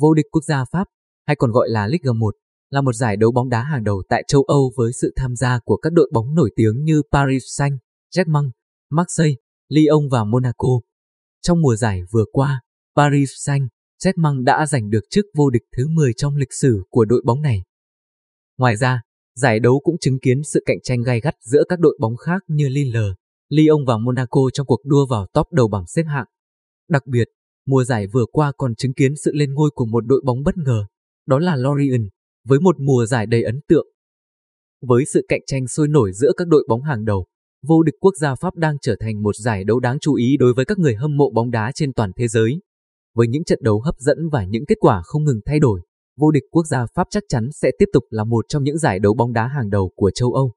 Vô địch quốc gia Pháp, hay còn gọi là Ligue 1, là một giải đấu bóng đá hàng đầu tại châu Âu với sự tham gia của các đội bóng nổi tiếng như Paris Saint-Germain, Marseille, Lyon và Monaco. Trong mùa giải vừa qua, Paris Saint-Germain đã giành được chức vô địch thứ 10 trong lịch sử của đội bóng này. Ngoài ra, giải đấu cũng chứng kiến sự cạnh tranh gay gắt giữa các đội bóng khác như Lille, Lyon và Monaco trong cuộc đua vào top đầu bảng xếp hạng. Đặc biệt, mùa giải vừa qua còn chứng kiến sự lên ngôi của một đội bóng bất ngờ, đó là Lorient, với một mùa giải đầy ấn tượng. Với sự cạnh tranh sôi nổi giữa các đội bóng hàng đầu, vô địch quốc gia Pháp đang trở thành một giải đấu đáng chú ý đối với các người hâm mộ bóng đá trên toàn thế giới. Với những trận đấu hấp dẫn và những kết quả không ngừng thay đổi, vô địch quốc gia Pháp chắc chắn sẽ tiếp tục là một trong những giải đấu bóng đá hàng đầu của châu Âu.